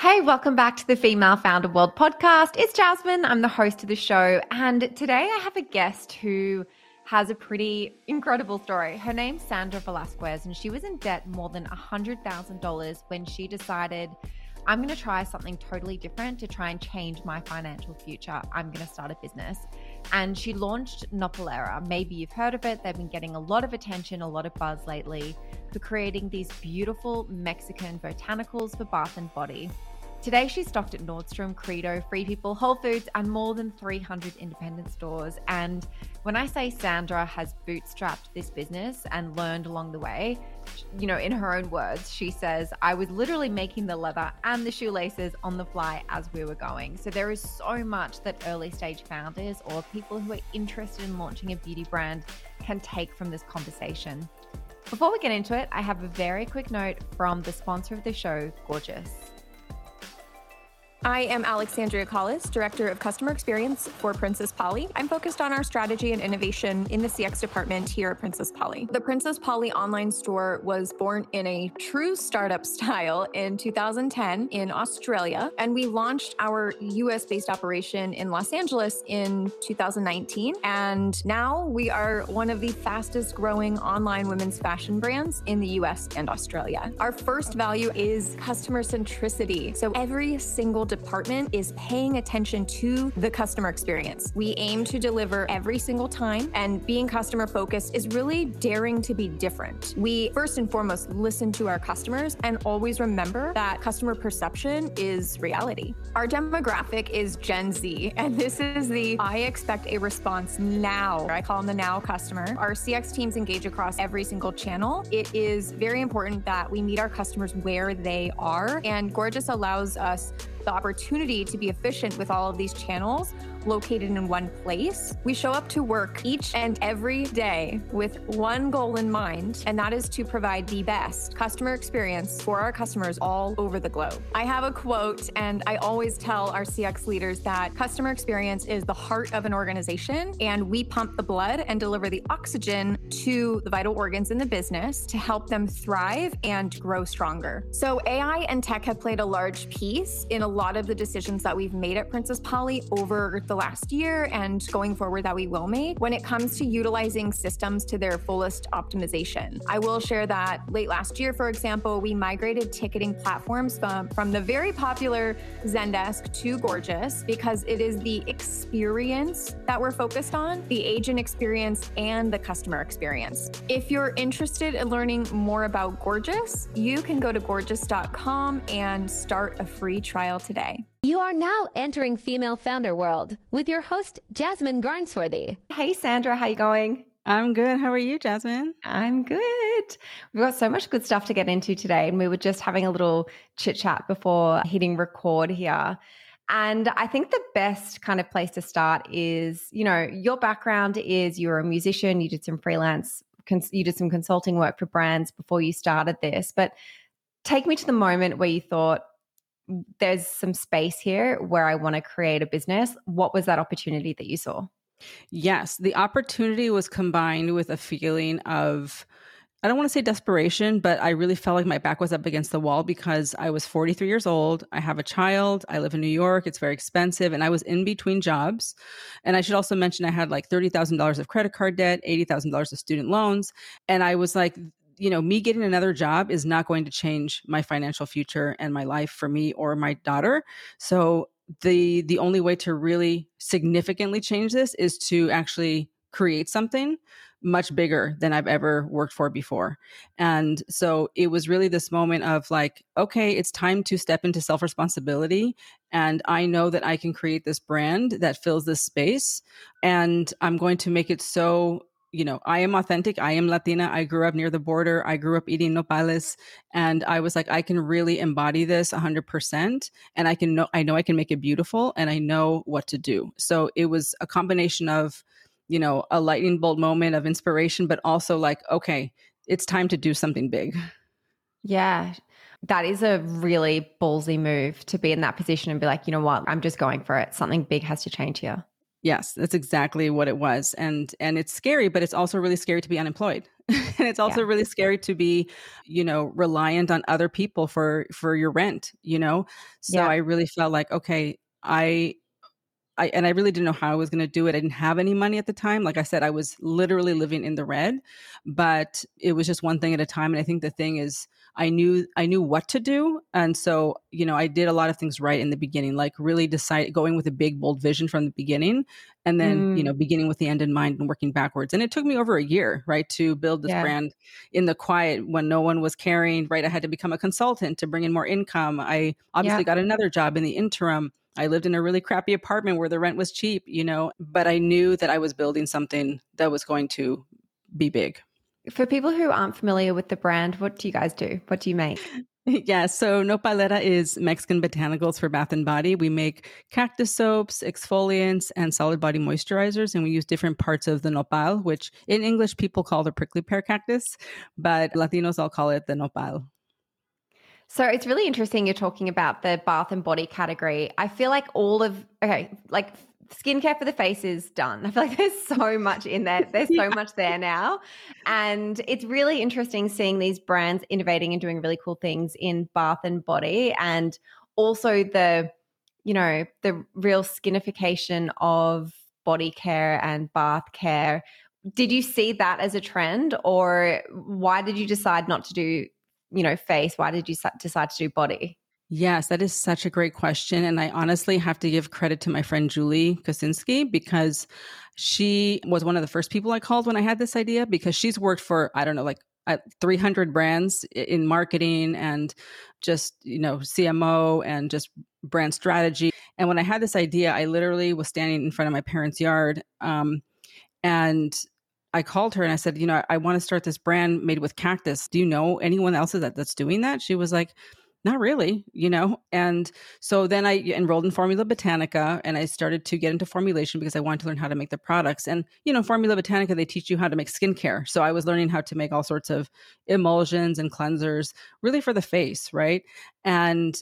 Hey, welcome back to the Female Founder World podcast. It's Jasmine. I'm the host of the show. And today I have a guest who has a pretty incredible story. Her name's Sandra Velasquez, and she was in debt more than $100,000 when she decided I'm going to try something totally different to try and change my financial future. I'm going to start a business. And she launched Nopalera. Maybe you've heard of it. They've been getting a lot of attention, a lot of buzz lately for creating these beautiful Mexican botanicals for bath and body. Today, she's stocked at Nordstrom, Credo, Free People, Whole Foods, and more than 300 independent stores. And when I say Sandra has bootstrapped this business and learned along the way, you know, in her own words, she says, I was literally making the leather and the shoelaces on the fly as we were going. So there is so much that early stage founders or people who are interested in launching a beauty brand can take from this conversation. Before we get into it, I have a very quick note from the sponsor of the show, Gorgias. I am Alexandria Collis, Director of Customer Experience for Princess Polly. I'm focused on our strategy and innovation in the CX department here at Princess Polly. The Princess Polly online store was born in a true startup style in 2010 in Australia, and we launched our US based operation in Los Angeles in 2019. And now we are one of the fastest growing online women's fashion brands in the US and Australia. Our first value is customer centricity. So every single department is paying attention to the customer experience. We aim to deliver every single time, and being customer focused is really daring to be different. We first and foremost listen to our customers and always remember that customer perception is reality. Our demographic is Gen Z, and this is the I expect a response now. I call them the now customer. Our CX teams engage across every single channel. It is very important that we meet our customers where they are, and Gorgias allows us the opportunity to be efficient with all of these channels located in one place. We show up to work each and every day with one goal in mind, and that is to provide the best customer experience for our customers all over the globe. I have a quote, and I always tell our CX leaders that customer experience is the heart of an organization, and we pump the blood and deliver the oxygen to the vital organs in the business to help them thrive and grow stronger. So, AI and tech have played a large piece in a lot of the decisions that we've made at Princess Polly over the last year and going forward that we will make when it comes to utilizing systems to their fullest optimization. I will share that late last year, for example, we migrated ticketing platforms from, from the very popular Zendesk to Gorgias because it is the experience that we're focused on, the agent experience and the customer experience. If you're interested in learning more about Gorgias, you can go to gorgias.com and start a free trial today. You are now entering Female Founder World with your host, Jasmine Garnsworthy. Hey, Sandra, how you going? I'm good. How are you, Jasmine? I'm good. We've got so much good stuff to get into today. And we were just having a little chit chat before hitting record here. And I think the best kind of place to start is, you know, your background is you're a musician, you did some freelance, cons- you did some consulting work for brands before you started this. But take me to the moment where you thought, there's some space here where I want to create a business. What was that opportunity that you saw? Yes, the opportunity was combined with a feeling of, I don't want to say desperation, but I really felt like my back was up against the wall because I was 43 years old. I have a child. I live in New York. It's very expensive. And I was in between jobs. And I should also mention I had like $30,000 of credit card debt, $80,000 of student loans. And I was like, you know, me getting another job is not going to change my financial future and my life for me or my daughter. So the the only way to really significantly change this is to actually create something much bigger than I've ever worked for before. And so it was really this moment of like, okay, it's time to step into self responsibility. And I know that I can create this brand that fills this space. And I'm going to make it so you know, I am authentic. I am Latina. I grew up near the border. I grew up eating nopales. And I was like, I can really embody this 100%. And I can know, I know I can make it beautiful and I know what to do. So it was a combination of, you know, a lightning bolt moment of inspiration, but also like, okay, it's time to do something big. Yeah. That is a really ballsy move to be in that position and be like, you know what, I'm just going for it. Something big has to change here. Yes, that's exactly what it was. And and it's scary, but it's also really scary to be unemployed. and it's also yeah. really scary to be, you know, reliant on other people for for your rent, you know? So yeah. I really felt like okay, I I, and I really didn't know how I was going to do it. I didn't have any money at the time. Like I said, I was literally living in the red, but it was just one thing at a time. And I think the thing is, I knew I knew what to do, and so you know I did a lot of things right in the beginning, like really decide going with a big bold vision from the beginning, and then mm. you know beginning with the end in mind and working backwards. And it took me over a year, right, to build this yeah. brand in the quiet when no one was caring. Right, I had to become a consultant to bring in more income. I obviously yeah. got another job in the interim. I lived in a really crappy apartment where the rent was cheap, you know, but I knew that I was building something that was going to be big. For people who aren't familiar with the brand, what do you guys do? What do you make? Yeah, so Nopalera is Mexican botanicals for bath and body. We make cactus soaps, exfoliants, and solid body moisturizers, and we use different parts of the nopal, which in English people call the prickly pear cactus, but Latinos all call it the nopal. So it's really interesting you're talking about the bath and body category. I feel like all of okay, like skincare for the face is done. I feel like there's so much in there. There's so much there now. And it's really interesting seeing these brands innovating and doing really cool things in bath and body and also the, you know, the real skinification of body care and bath care. Did you see that as a trend or why did you decide not to do, you know, face? Why did you decide to do body? Yes, that is such a great question. And I honestly have to give credit to my friend Julie Kosinski because she was one of the first people I called when I had this idea because she's worked for, I don't know, like uh, 300 brands in marketing and just, you know, CMO and just brand strategy. And when I had this idea, I literally was standing in front of my parents' yard. Um, and I called her and I said, you know, I, I want to start this brand made with cactus. Do you know anyone else that, that's doing that? She was like, not really, you know? And so then I enrolled in Formula Botanica and I started to get into formulation because I wanted to learn how to make the products. And, you know, Formula Botanica, they teach you how to make skincare. So I was learning how to make all sorts of emulsions and cleansers really for the face, right? And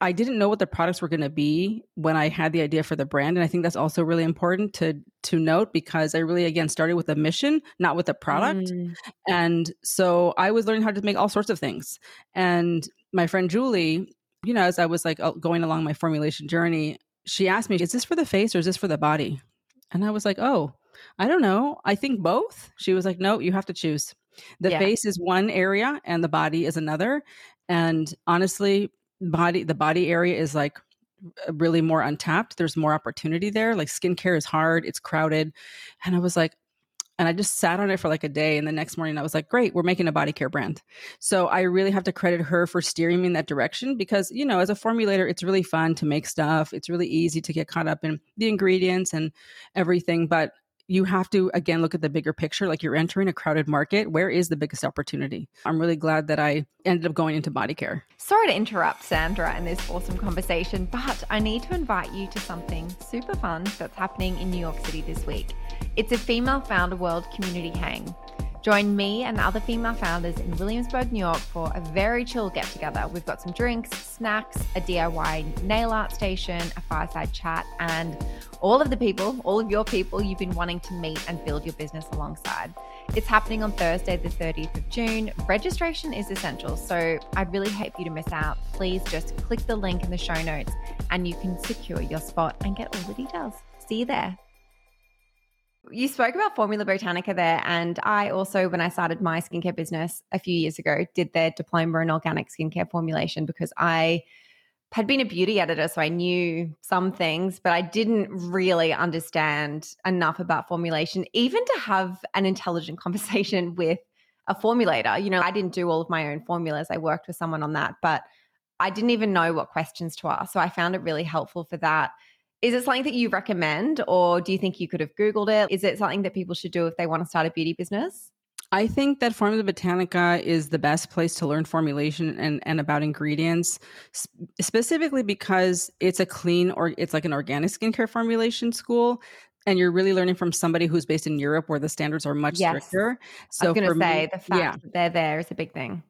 I didn't know what the products were going to be when I had the idea for the brand, and I think that's also really important to to note because I really again started with a mission, not with a product, mm. and so I was learning how to make all sorts of things. And my friend Julie, you know, as I was like going along my formulation journey, she asked me, "Is this for the face or is this for the body?" And I was like, "Oh, I don't know. I think both." She was like, "No, you have to choose." The yeah. face is one area and the body is another. And honestly, body the body area is like really more untapped there's more opportunity there like skincare is hard it's crowded and i was like and i just sat on it for like a day and the next morning i was like great we're making a body care brand. So i really have to credit her for steering me in that direction because you know as a formulator it's really fun to make stuff it's really easy to get caught up in the ingredients and everything but you have to again look at the bigger picture like you're entering a crowded market where is the biggest opportunity? I'm really glad that i ended up going into body care. Sorry to interrupt sandra in this awesome conversation but i need to invite you to something super fun that's happening in new york city this week. It's a female founder world community hang Join me and the other female founders in Williamsburg, New York for a very chill get together. We've got some drinks, snacks, a DIY nail art station, a fireside chat, and all of the people, all of your people you've been wanting to meet and build your business alongside. It's happening on Thursday, the 30th of June. Registration is essential, so I'd really hate for you to miss out. Please just click the link in the show notes and you can secure your spot and get all the details. See you there. You spoke about Formula Botanica there, and I also, when I started my skincare business a few years ago, did their diploma in organic skincare formulation because I had been a beauty editor, so I knew some things, but I didn't really understand enough about formulation, even to have an intelligent conversation with a formulator. You know, I didn't do all of my own formulas, I worked with someone on that, but I didn't even know what questions to ask. So I found it really helpful for that. Is it something that you recommend, or do you think you could have Googled it? Is it something that people should do if they want to start a beauty business? I think that Formula Botanica is the best place to learn formulation and, and about ingredients, specifically because it's a clean or it's like an organic skincare formulation school. And you're really learning from somebody who's based in Europe where the standards are much yes. stricter. So I was going to say me, the fact yeah. that they're there is a big thing.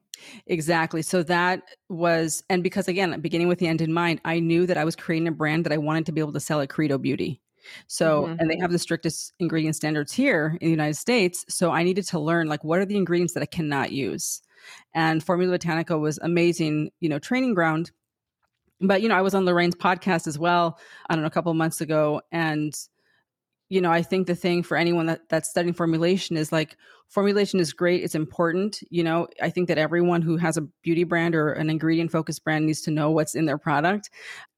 Exactly. So that was, and because again, beginning with the end in mind, I knew that I was creating a brand that I wanted to be able to sell at Credo Beauty. So, mm-hmm. and they have the strictest ingredient standards here in the United States. So I needed to learn like what are the ingredients that I cannot use. And Formula Botanica was amazing, you know, training ground. But you know, I was on Lorraine's podcast as well. I don't know, a couple months ago, and you know, I think the thing for anyone that, that's studying formulation is like formulation is great. It's important. You know, I think that everyone who has a beauty brand or an ingredient focused brand needs to know what's in their product.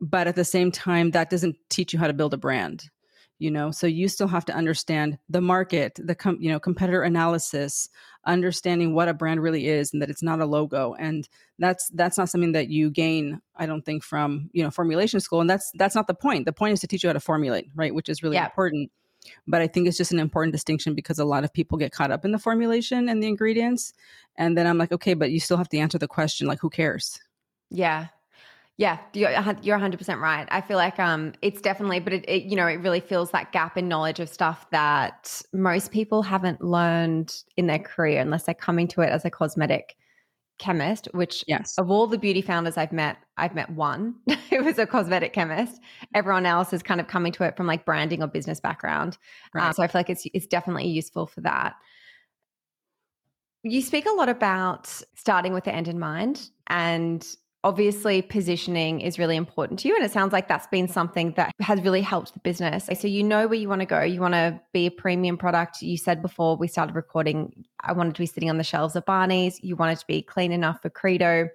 But at the same time, that doesn't teach you how to build a brand. You know, so you still have to understand the market, the com- you know competitor analysis, understanding what a brand really is, and that it's not a logo. And that's that's not something that you gain, I don't think, from you know formulation school. And that's that's not the point. The point is to teach you how to formulate, right? Which is really yeah. important but I think it's just an important distinction because a lot of people get caught up in the formulation and the ingredients. And then I'm like, okay, but you still have to answer the question like, who cares? Yeah. Yeah, you're you're 100% right. I feel like um it's definitely but it, it, you know, it really fills that gap in knowledge of stuff that most people haven't learned in their career unless they're coming to it as a cosmetic chemist, which yes. of all the beauty founders I've met, I've met one who was a cosmetic chemist. Everyone else is kind of coming to it from like branding or business background. Uh, right. so I feel like it's it's definitely useful for that. You speak a lot about starting with the end in mind and obviously positioning is really important to you and it sounds like that's been something that has really helped the business. So you know where you want to go. You want to be a premium product. You said before we started recording i wanted to be sitting on the shelves of barney's. You wanted to be clean enough for credo.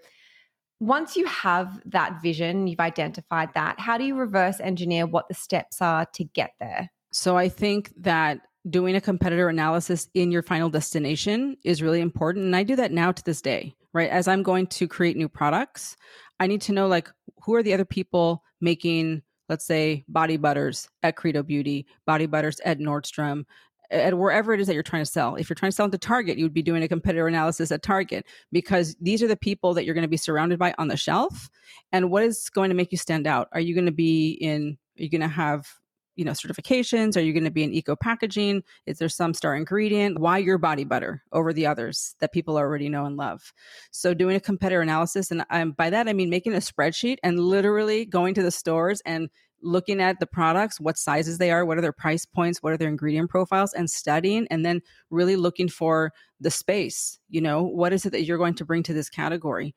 Once you have that vision you've identified that how do you reverse engineer what the steps are to get there? So i think that doing a competitor analysis in your final destination is really important and i do that now to this day right? As I'm going to create new products, I need to know like who are the other people making, let's say, body butters at Credo Beauty, body butters at Nordstrom, at wherever it is that you're trying to sell. If you're trying to sell into Target, you would be doing a competitor analysis at Target because these are the people that you're going to be surrounded by on the shelf. And what is going to make you stand out? Are you going to be in, are you going to have you know certifications? Are you going to be in eco packaging? Is there some star ingredient? Why your body butter over the others that people already know and love? So doing a competitor analysis and by that i mean making a spreadsheet and literally going to the stores and looking at the products what sizes they are what are their price points what are their ingredient profiles and studying and then really looking for the space you know? What is it that you're going to bring to this category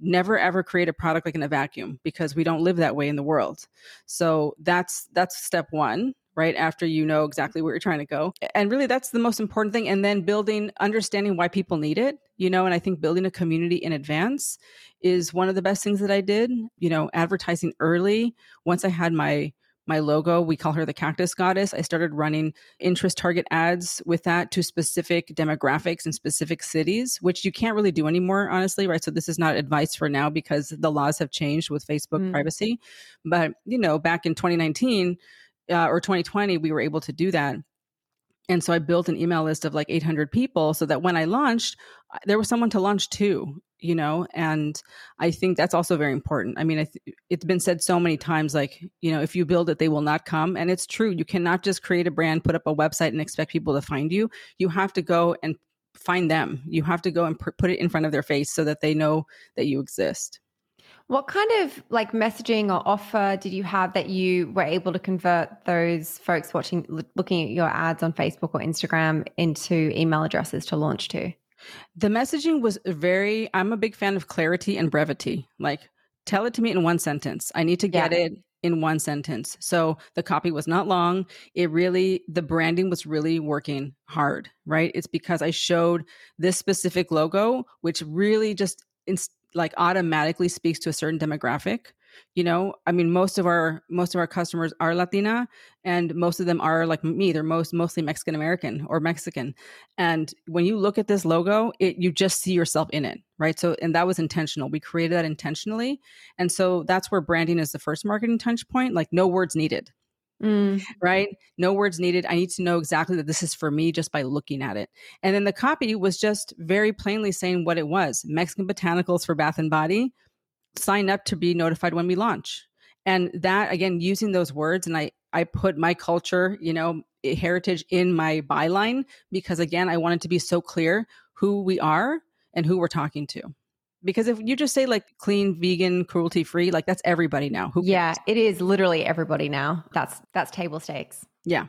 never ever create a product like in a vacuum because we don't live that way in the world. So that's that's step one right? After you know exactly where you're trying to go. And really that's the most important thing. And then building understanding why people need it you know and i think building a community in advance is one of the best things that i did. You know advertising early. Once i had my my logo. We call her the cactus goddess. I started running interest target ads with that to specific demographics and specific cities, which you can't really do anymore, honestly, right? So this is not advice for now because the laws have changed with Facebook mm. privacy. But, you know, back in 2019 uh, or 2020, we were able to do that. And so I built an email list of like 800 people so that when I launched, there was someone to launch to you know and i think that's also very important. I mean I th- it's been said so many times like you know if you build it they will not come and it's true you cannot just create a brand put up a website and expect people to find you. You have to go and find them. You have to go and pr- put it in front of their face so that they know that you exist. What kind of like messaging or offer did you have that you were able to convert those folks watching looking at your ads on facebook or instagram into email addresses to launch to the messaging was very, I'm a big fan of clarity and brevity. Like, tell it to me in one sentence. I need to get yeah. it in one sentence. So the copy was not long. It really, the branding was really working hard, right? It's because I showed this specific logo, which really just like automatically speaks to a certain demographic you know i mean most of our most of our customers are latina and most of them are like me they're most mostly mexican american or mexican and when you look at this logo it you just see yourself in it right so and that was intentional we created that intentionally and so that's where branding is the first marketing touch point like no words needed Mm. Right? No words needed. I need to know exactly that this is for me just by looking at it. And then the copy was just very plainly saying what it was Mexican botanicals for bath and body sign up to be notified when we launch. And that again, using those words, and I I put my culture, you know, heritage in my byline because again, I wanted to be so clear who we are and who we're talking to. because if you just say like clean, vegan, cruelty free, like that's everybody now. Who Yeah, cares? it is literally everybody now. That's that's table stakes. Yeah.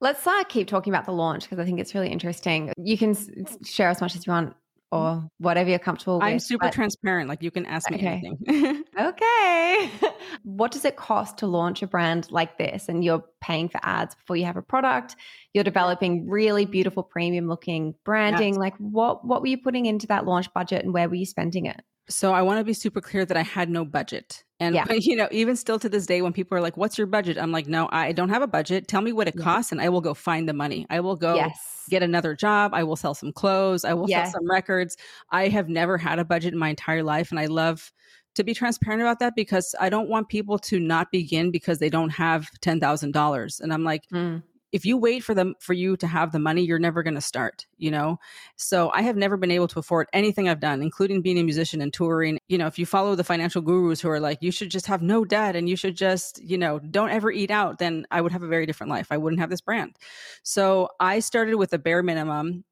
Let's uh, keep talking about the launch because I think it's really interesting. You can s- share as much as you want Mm-hmm. or whatever you're comfortable with. I'm super but- transparent. Like you can ask me Okay. anything. Okay. what does it cost to launch a brand like this? And you're paying for ads before you have a product. You're developing really beautiful premium looking branding. Like what what were you putting into that launch budget and where were you spending it? So I want to be super clear that I had no budget. And Yeah. you know, even still to this day when people are like, "What's your budget?" I'm like, "No, I don't have a budget. Tell me what it costs and I will go find the money. I will go yes. get another job. I will sell some clothes. I will Yes. sell some records. I have never had a budget in my entire life and I love to be transparent about that because I don't want people to not begin because they don't have $10,000. And I'm like, Mm. If you wait for them for you to have the money you're never going to start you know? So i have never been able to afford anything i've done including being a musician and touring. You know if you follow the financial gurus who are like you should just have no debt and you should just you know don't ever eat out then i would have a very different life. I wouldn't have this brand. So i started with a bare minimum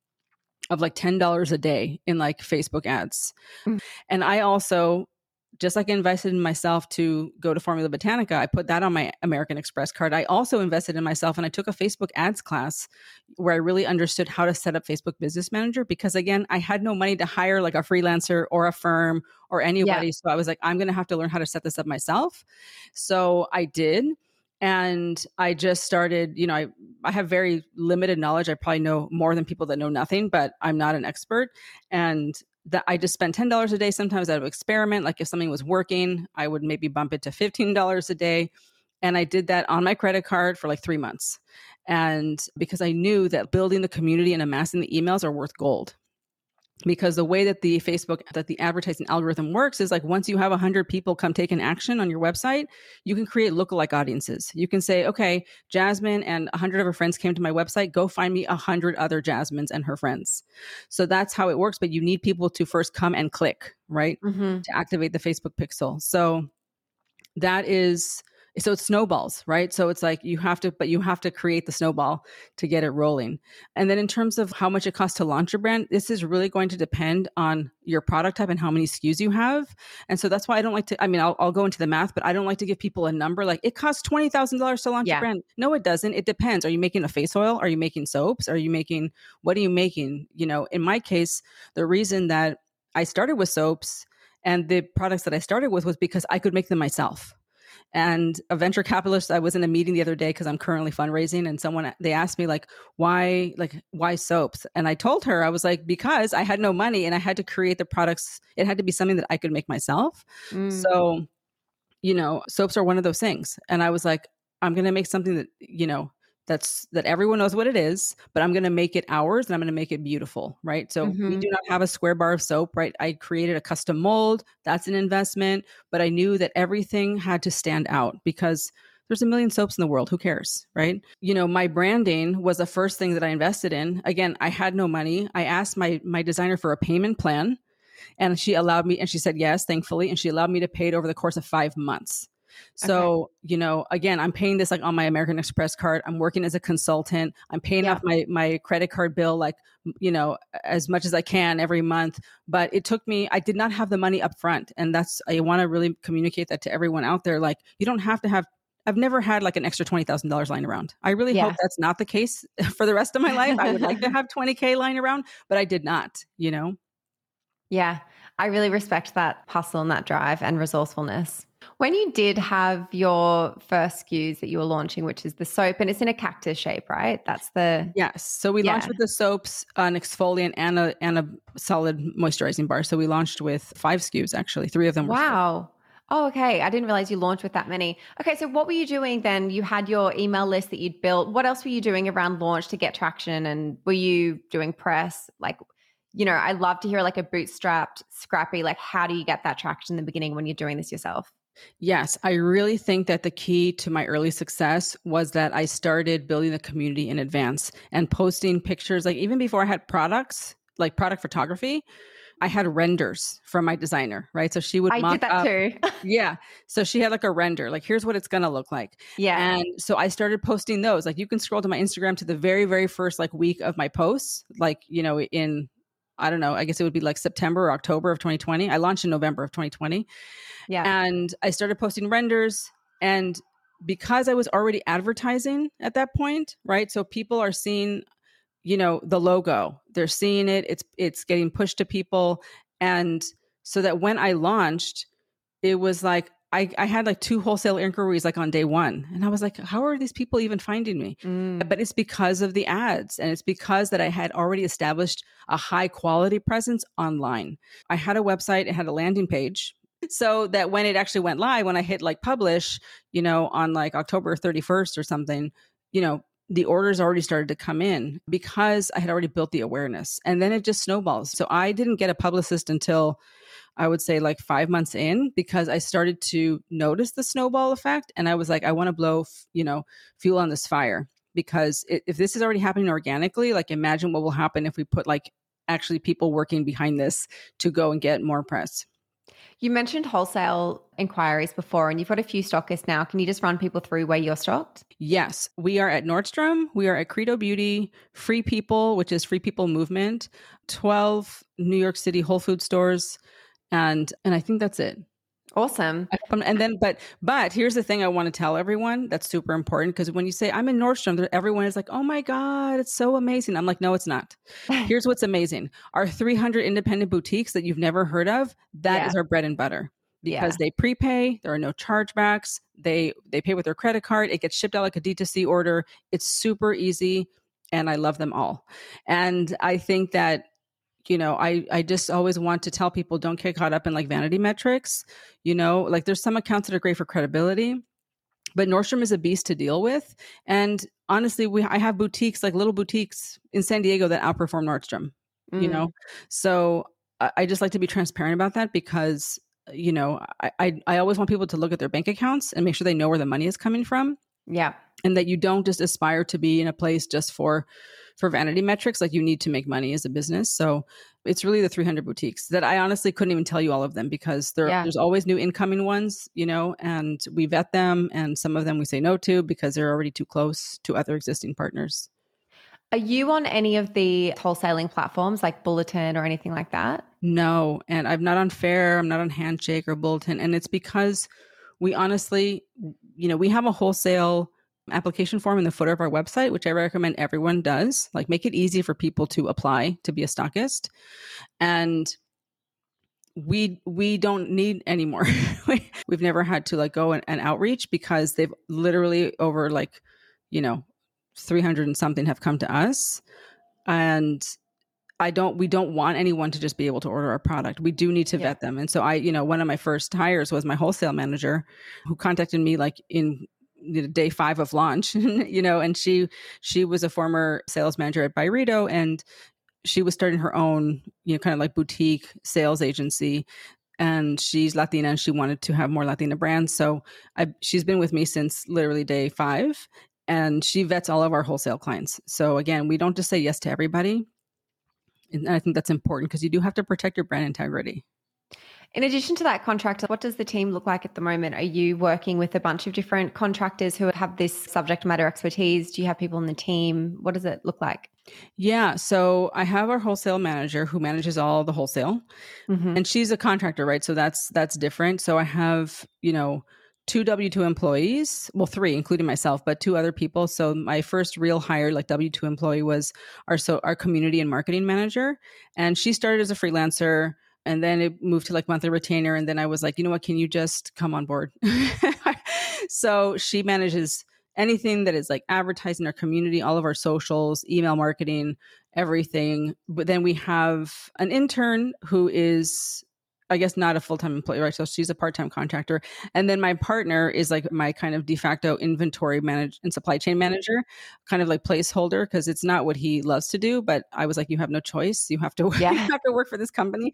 of like $10 a day in like facebook ads. Mm. and i also just like I invested in myself to go to Formula Botanica, I put that on my American Express card. I also invested in myself and I took a Facebook ads class where I really understood how to set up Facebook Business Manager because again, I had no money to hire like a freelancer or a firm or anybody. So I was like, I'm going to have to learn how to set this up myself. So I did. And I just started, you know, I, I have very limited knowledge. I probably know more than people that know nothing, but I'm not an expert. And that I just spend ten dollars a day sometimes out of experiment. Like if something was working, I would maybe bump it to fifteen dollars a day. And I did that on my credit card for like three months. And because I knew that building the community and amassing the emails are worth gold. Because the way that the Facebook, that the advertising algorithm works is like once you have 100 people come take an action on your website, you can create lookalike audiences. You can say, okay, Jasmine and 100 of her friends came to my website, go find me 100 other Jasmines and her friends. So that's how it works. But you need people to first come and click, right? Mhm. to activate the Facebook pixel. So that is so it snowballs, right? So it's like you have to, but you have to create the snowball to get it rolling. And then in terms of how much it costs to launch your brand, this is really going to depend on your product type and how many SKUs you have. And so that's why I don't like to, I mean, I'll, I'll go into the math, but I don't like to give people a number like it costs $20,000 to launch Yeah. a brand. No, it doesn't. It depends. Are you making a face oil? Are you making soaps? Are you making, what are you making? You know, in my case, the reason that I started with soaps and the products that I started with was because I could make them myself. And a venture capitalist, I was in a meeting the other day because I'm currently fundraising, and someone they asked me like, why, like, why soaps? And I told her I was like, because I had no money and I had to create the products. It had to be something that I could make myself. Mm. So, you know, soaps are one of those things. And I was like, I'm going to make something that, you know, that's that everyone knows what it is, but I'm going to make it ours and I'm going to make it beautiful, right? So we Mhm. do not have a square bar of soap, right? I created a custom mold, that's an investment, but I knew that everything had to stand out because there's a million soaps in the world, who cares, right? You know, my branding was the first thing that I invested in. Again, I had no money. I asked my my designer for a payment plan and she allowed me and she said yes thankfully and she allowed me to pay it over the course of five months so you know again i'm paying this like on my american express card i'm working as a consultant i'm paying Yeah. off my my credit card bill like you know as much as i can every month but it took me i did not have the money up front and that's i want to really communicate that to everyone out there like you don't have to have I've never had like an extra twenty thousand dollars lying around. I really Yeah. hope that's not the case for the rest of my life. I would like to have twenty k lying around, but I did not. You know, Yeah, I really respect that hustle and that drive and resourcefulness. When you did have your first SKUs that you were launching, which is the soap, and it's in a cactus shape, right? That's the Yes. So we launched with the soaps, an exfoliant, and a and a solid moisturizing bar. So we launched with five SKUs actually. Three of them were soap. wow. Oh, okay. I didn't realize you launched with that many. Okay, so what were you doing then? You had your email list that you'd built. What else were you doing around launch to get traction? And were you doing press? Like, you know, I love to hear like a bootstrapped, scrappy. Like, how do you get that traction in the beginning when you're doing this yourself? Yes, I really think that the key to my early success was that I started building the community in advance and posting pictures. Like even before I had products, like product photography, I had renders from my designer, right? So she would I did that up. too. Yeah. So she had like a render, like here's what it's gonna look like. yeah. And so I started posting those. Like you can scroll to my Instagram to the very, very first like week of my posts, like, you know, in I don't know, I guess it would be like September or October of 2020. I launched in November of 2020. Yeah. And I started posting renders and because I was already advertising at that point, right? So people are seeing, you know, the logo. They're seeing it. It's it's getting pushed to people and so that when I launched, it was like I, I had like two wholesale inquiries like on day one. And I was like, how are these people even finding me? Mm. But it's because of the ads. And it's because that I had already established a high quality presence online. I had a website, it had a landing page. So that when it actually went live, when I hit like publish, you know, on like October 31st or something, you know, the orders already started to come in because I had already built the awareness. And then it just snowballs. So I didn't get a publicist until I would say like five months in because I started to notice the snowball effect. And I was like, I want to blow, you know, fuel on this fire because if this is already happening organically, like imagine what will happen if we put like actually people working behind this to go and get more press. You mentioned wholesale inquiries before, and you've got a few stockists now. Can you just run people through where you're stocked? Yes, we are at Nordstrom. We are at Credo Beauty, Free People, which is Free People Movement, 12 New York City Whole Food stores, and and I think that's it. Awesome. And then, but but here's the thing I want to tell everyone that's super important because when you say I'm in Nordstrom, everyone is like, "Oh my god, it's so amazing." I'm like, "No, it's not." here's what's amazing: our 300 independent boutiques that you've never heard of. That Yeah. is our bread and butter because Yeah. they prepay. There are no chargebacks. They they pay with their credit card. It gets shipped out like a D2C order. It's super easy, and I love them all. And I think that you know i i just always want to tell people don't get caught up in like vanity metrics you know like there's some accounts that are great for credibility but nordstrom is a beast to deal with and honestly we i have boutiques like little boutiques in san diego that outperform nordstrom you Mm. know so I, I just like to be transparent about that because you know I, I i always want people to look at their bank accounts and make sure they know where the money is coming from Yeah. and that you don't just aspire to be in a place just for for vanity metrics like you need to make money as a business so it's really the 300 boutiques that i honestly couldn't even tell you all of them because there, Yeah. there's always new incoming ones you know and we vet them and some of them we say no to because they're already too close to other existing partners Are you on any of the wholesaling platforms like Bulletin or anything like that? No, and I'm not on Faire, I'm not on Handshake or Bulletin, and it's because we honestly, you know, we have a wholesale application form in the footer of our website, which I recommend everyone does. Like, make it easy for people to apply to be a stockist, and we we don't need anymore. We've never had to like go and, and outreach because they've literally over like, you know, 300 and something have come to us, and I don't we don't want anyone to just be able to order our product. We do need to Yeah. vet them. And so I, you know, one of my first hires was my wholesale manager who contacted me like in day 5 of launch, you know, and she she was a former sales manager at Byredo and she was starting her own, you know, kind of like boutique sales agency and she's Latina and she wanted to have more Latina brands. So I she's been with me since literally day 5 and she vets all of our wholesale clients. So again, we don't just say yes to everybody. And I think that's important because you do have to protect your brand integrity. In addition to that contractor, what does the team look like at the moment? Are you working with a bunch of different contractors who have this subject matter expertise? Do you have people in the team? What does it look like? Yeah. So I have our wholesale manager who manages all the wholesale Mhm. and she's a contractor, right? So that's that's different. So I have, you know, two W2 employees, well three including myself, but two other people. So my first real hire like W2 employee was our so our community and marketing manager and she started as a freelancer and then it moved to like monthly retainer and then I was like, "You know what? Can you just come on board?" so she manages anything that is like advertising our community, all of our socials, email marketing, everything. But then we have an intern who is, I guess, not a full time employee, right? So she's a part time contractor. And then my partner is like my kind of de facto inventory manager and supply chain manager, kind of like placeholder because it's not what he loves to do. But I was like, you have no choice. You have to, Yeah. you have to work for this company.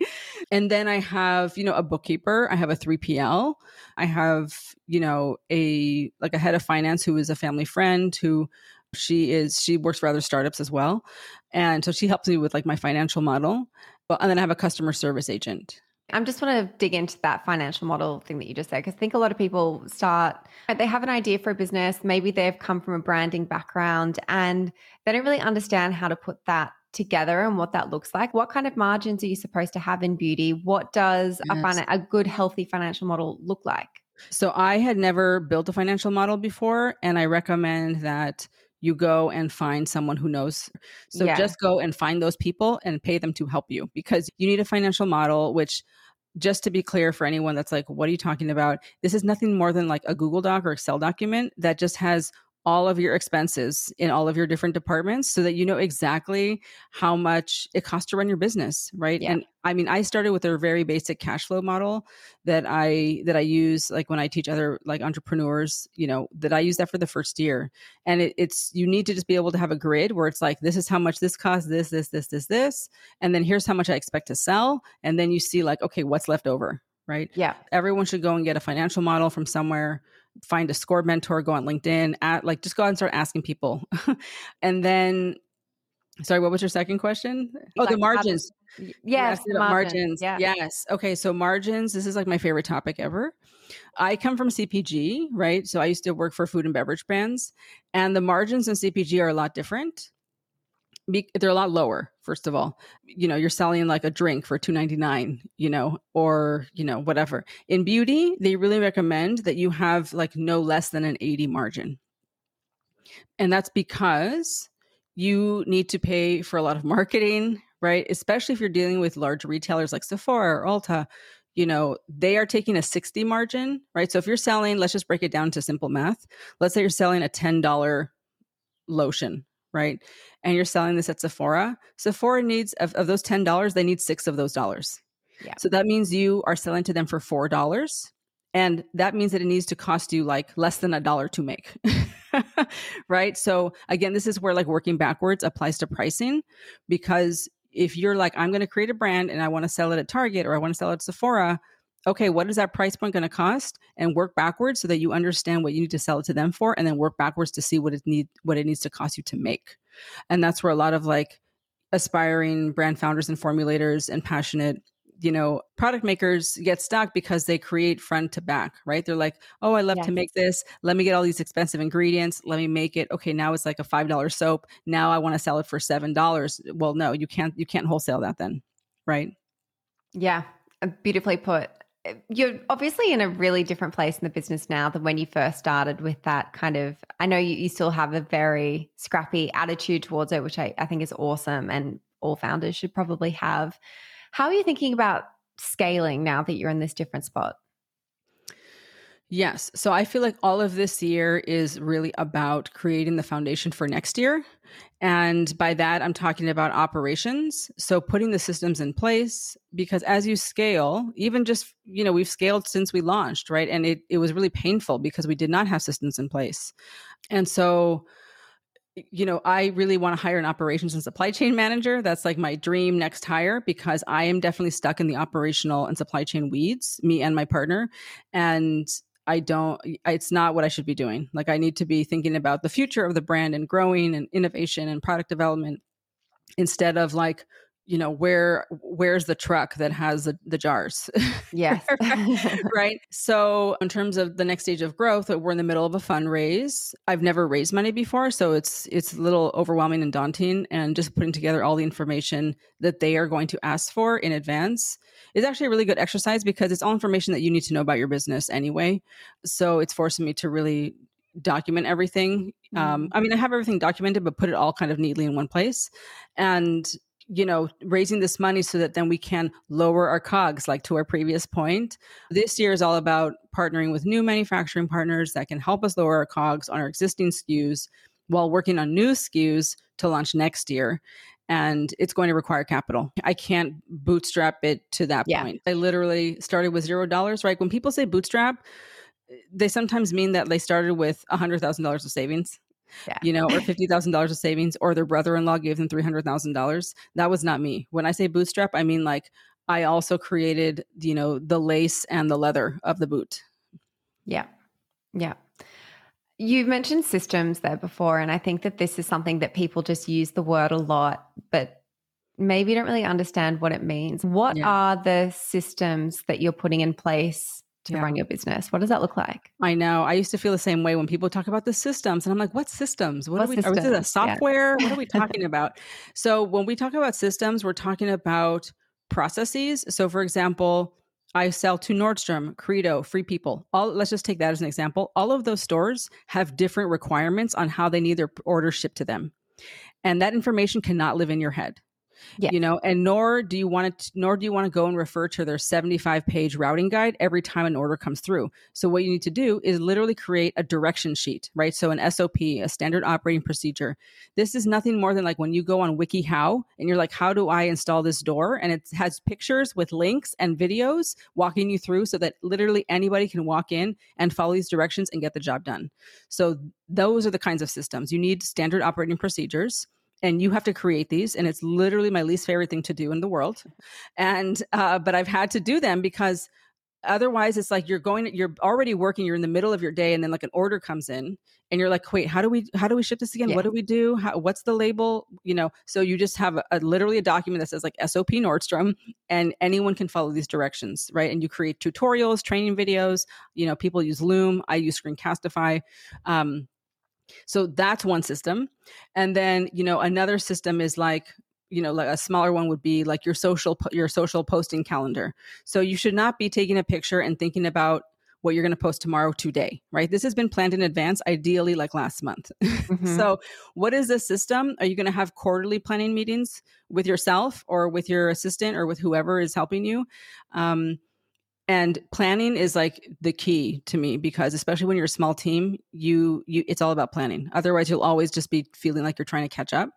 And then I have, you know, a bookkeeper. I have a 3PL. I have, you know, a like a head of finance who is a family friend who she is she works for other startups as well. And so she helps me with like my financial model. But and then I have a customer service agent. I just want to dig into that financial model thing that you just said because I think a lot of people start, they have an idea for a business. Maybe they've come from a branding background and they don't really understand how to put that together and what that looks like. What kind of margins are you supposed to have in beauty? What does yes. a, fin- a good, healthy financial model look like? So I had never built a financial model before, and I recommend that you go and find someone who knows. So yeah. just go and find those people and pay them to help you because you need a financial model, which just to be clear for anyone that's like, what are you talking about? This is nothing more than like a Google Doc or Excel document that just has all of your expenses in all of your different departments so that you know exactly how much it costs to run your business right? Yeah. and i mean i started with a very basic cash flow model that i that i use like when i teach other like entrepreneurs you know that i use that for the first year. And it, it's you need to just be able to have a grid where it's like this is how much this costs this this this this this and then here's how much i expect to sell and then you see like okay what's left over right? Yeah. Everyone should go and get a financial model from somewhere find a score mentor, go on LinkedIn, at like just go out and start asking people. and then sorry, what was your second question? Oh, like the margins. yes, the margins. margins. Yeah. Yes. Okay. So margins, this is like my favorite topic ever. I come from CPG, right? So I used to work for food and beverage brands, and the margins in CPG are a lot different be, they're a lot lower first of all you know you're selling like a drink for 2.99 you know or you know whatever. In beauty they really recommend that you have like no less than an 80 margin. And that's because you need to pay for a lot of marketing right? Especially if you're dealing with large retailers like sephora or ulta you know they are taking a 60 margin right? So if you're selling let's just break it down to simple math. Let's say you're selling a $10 lotion right? And you're selling this at Sephora. Sephora needs of, of those ten dollars, they need six of those dollars. Yeah. So that means you are selling to them for four dollars. And that means that it needs to cost you like less than a dollar to make. right. So again, this is where like working backwards applies to pricing because if you're like, I'm going to create a brand and I want to sell it at Target or I want to sell it at Sephora, okay, what is that price point going to cost? And work backwards so that you understand what you need to sell it to them for, and then work backwards to see what it need what it needs to cost you to make. And that's where a lot of like aspiring brand founders and formulators and passionate you know product makers get stuck because they create front to back right? They're like oh i love to make this. Let me get all these expensive ingredients. Let me make it. Okay now it's like a five dollar soap. Now i want to sell it for seven dollars. Well no you can't you can't wholesale that then right? Yeah beautifully put you're obviously in a really different place in the business now than when you first started with that kind of i know you, you still have a very scrappy attitude towards it which I, I think is awesome and all founders should probably have. How are you thinking about scaling now that you're in this different spot Yes. So I feel like all of this year is really about creating the foundation for next year. And by that, I'm talking about operations. So putting the systems in place, because as you scale, even just, you know, we've scaled since we launched, right? And it, it was really painful because we did not have systems in place. And so, you know, I really want to hire an operations and supply chain manager. That's like my dream next hire because I am definitely stuck in the operational and supply chain weeds, me and my partner. And I don't, it's not what I should be doing. Like, I need to be thinking about the future of the brand and growing and innovation and product development instead of like, you know where where's the truck that has the, the jars? Yes. Right? So in terms of the next stage of growth we're in the middle of a fundraise. I've never raised money before so it's it's a little overwhelming and daunting and just putting together all the information that they are going to ask for in advance is actually a really good exercise because it's all information that you need to know about your business anyway. So it's forcing me to really document everything. Um, mm-hmm. i mean i have everything documented but put it all kind of neatly in one place. And you know, raising this money so that then we can lower our cogs, like to our previous point. This year is all about partnering with new manufacturing partners that can help us lower our cogs on our existing SKUs while working on new SKUs to launch next year. And it's going to require capital. I can't bootstrap it to that yeah. point. I literally started with zero dollars, right? When people say bootstrap, eh, they sometimes mean that they started with a $100,000 of savings yeah. you know, or $50,000 of savings, or their brother in law gave them $300,000. That was not me. When I say bootstrap, I mean like I also created, you know, the lace and the leather of the boot. Yeah. Yeah. You've mentioned systems there before, and I think that this is something that people just use the word a lot, but maybe don't really understand what it means. What yeah. are the systems that you're putting in place to Yeah. run your business? What does that look like? I know. I used to feel the same way when people talk about the systems, and I'm like, "What systems? What, What are we? Are we systems? a Yeah. software? What are we talking about?" So when we talk about systems, we're talking about processes. So, for example, I sell to Nordstrom, Credo, Free People. All let's just take that as an example. All of those stores have different requirements on how they need their orders shipped to them, and that information cannot live in your head Yeah. you know and nor do you want to nor do you want to go and refer to their 75 page routing guide every time an order comes through. So what you need to do is literally create a direction sheet right? So an sop a standard operating procedure. This is nothing more than like when you go on wikihow and you're like how do i install this door? And it has pictures with links and videos walking you through so that literally anybody can walk in and follow these directions and get the job done. So those are the kinds of systems. You need standard operating procedures and you have to create these and it's literally my least favorite thing to do in the world and uh, but i've had to do them because otherwise it's like you're going you're already working you're in the middle of your day and then like an order comes in and you're like wait how do we how do we ship this again? Yeah. what do we do? How, what's the label? You know so you just have a, a literally a document that says like sop nordstrom and anyone can follow these directions right? And you create tutorials training videos you know people use loom i use screencastify um, so that's one system. And then, you know, another system is like, you know, like a smaller one would be like your social your social posting calendar. So you should not be taking a picture and thinking about what you're going to post tomorrow today, right? This has been planned in advance, ideally like last month. Mhm. So, what is the system? Are you going to have quarterly planning meetings with yourself or with your assistant or with whoever is helping you? Um, and planning is like the key to me because especially when you're a small team, you you it's all about planning. Otherwise, you'll always just be feeling like you're trying to catch up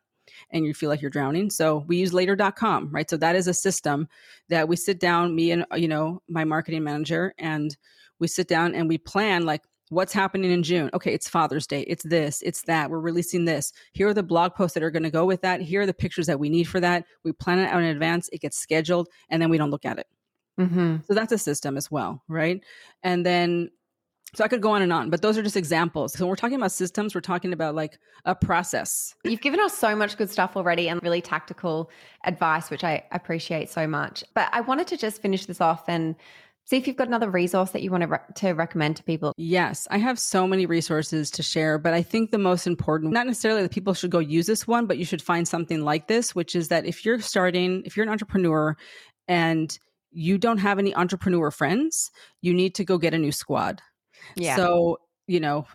and you feel like you're drowning. So we use later.com, right? So that is a system that we sit down, me and you know, my marketing manager, and we sit down and we plan like what's happening in June. Okay, it's Father's Day. It's this, it's that. We're releasing this. Here are the blog posts that are going to go with that. Here are the pictures that we need for that. We plan it out in advance. It gets scheduled and then we don't look at it. Mhm. So that's a system as well, right? And then, so I could go on and on, but those are just examples. So when we're talking about systems, we're talking about like a process. You've given us so much good stuff already and really tactical advice, which I appreciate so much. But I wanted to just finish this off and see if you've got another resource that you want to, re- to recommend to people. Yes, I have so many resources to share, but I think the most important, not necessarily that people should go use this one, but you should find something like this, which is that if you're starting, if you're an entrepreneur and you don't have any entrepreneur friends, you need to go get a new squad. Yeah. So, you know,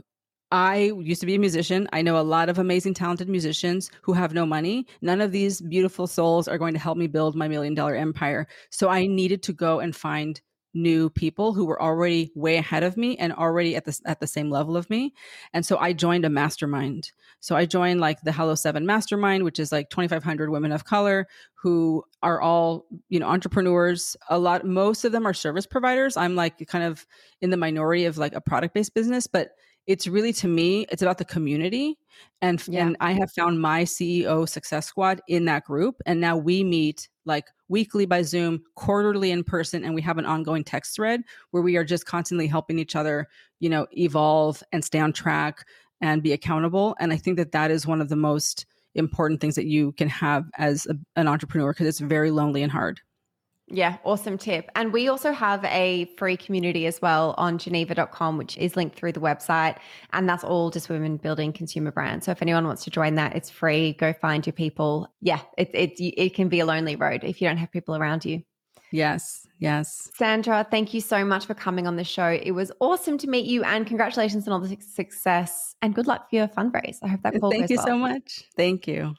I used to be a musician. I know a lot of amazing, talented musicians who have no money. None of these beautiful souls are going to help me build my million dollar empire. So I needed to go and find new people who were already way ahead of me and already at the at the same level of me. And so I joined a mastermind. So I joined like the Hello 7 mastermind, which is like 2500 women of color who are all, you know, entrepreneurs. A lot most of them are service providers. I'm like kind of in the minority of like a product-based business, but it's really to me it's about the community and Yeah. and i have found my ceo success squad in that group and now we meet like weekly by zoom quarterly in person and we have an ongoing text thread where we are just constantly helping each other you know evolve and stay on track and be accountable. And i think that that is one of the most important things that you can have as a, an entrepreneur because it's very lonely and hard Yeah, awesome tip. And we also have a free community as well on geneva.com, which is linked through the website. And that's all just women building consumer brands. So if anyone wants to join that, it's free. Go find your people. Yeah, it, it, it can be a lonely road if you don't have people around you. yes yes Sandra, thank you so much for coming on the show. It was awesome to meet you and congratulations on all the success and good luck for your fundraise. I hope that call thank goes you well. so much thank you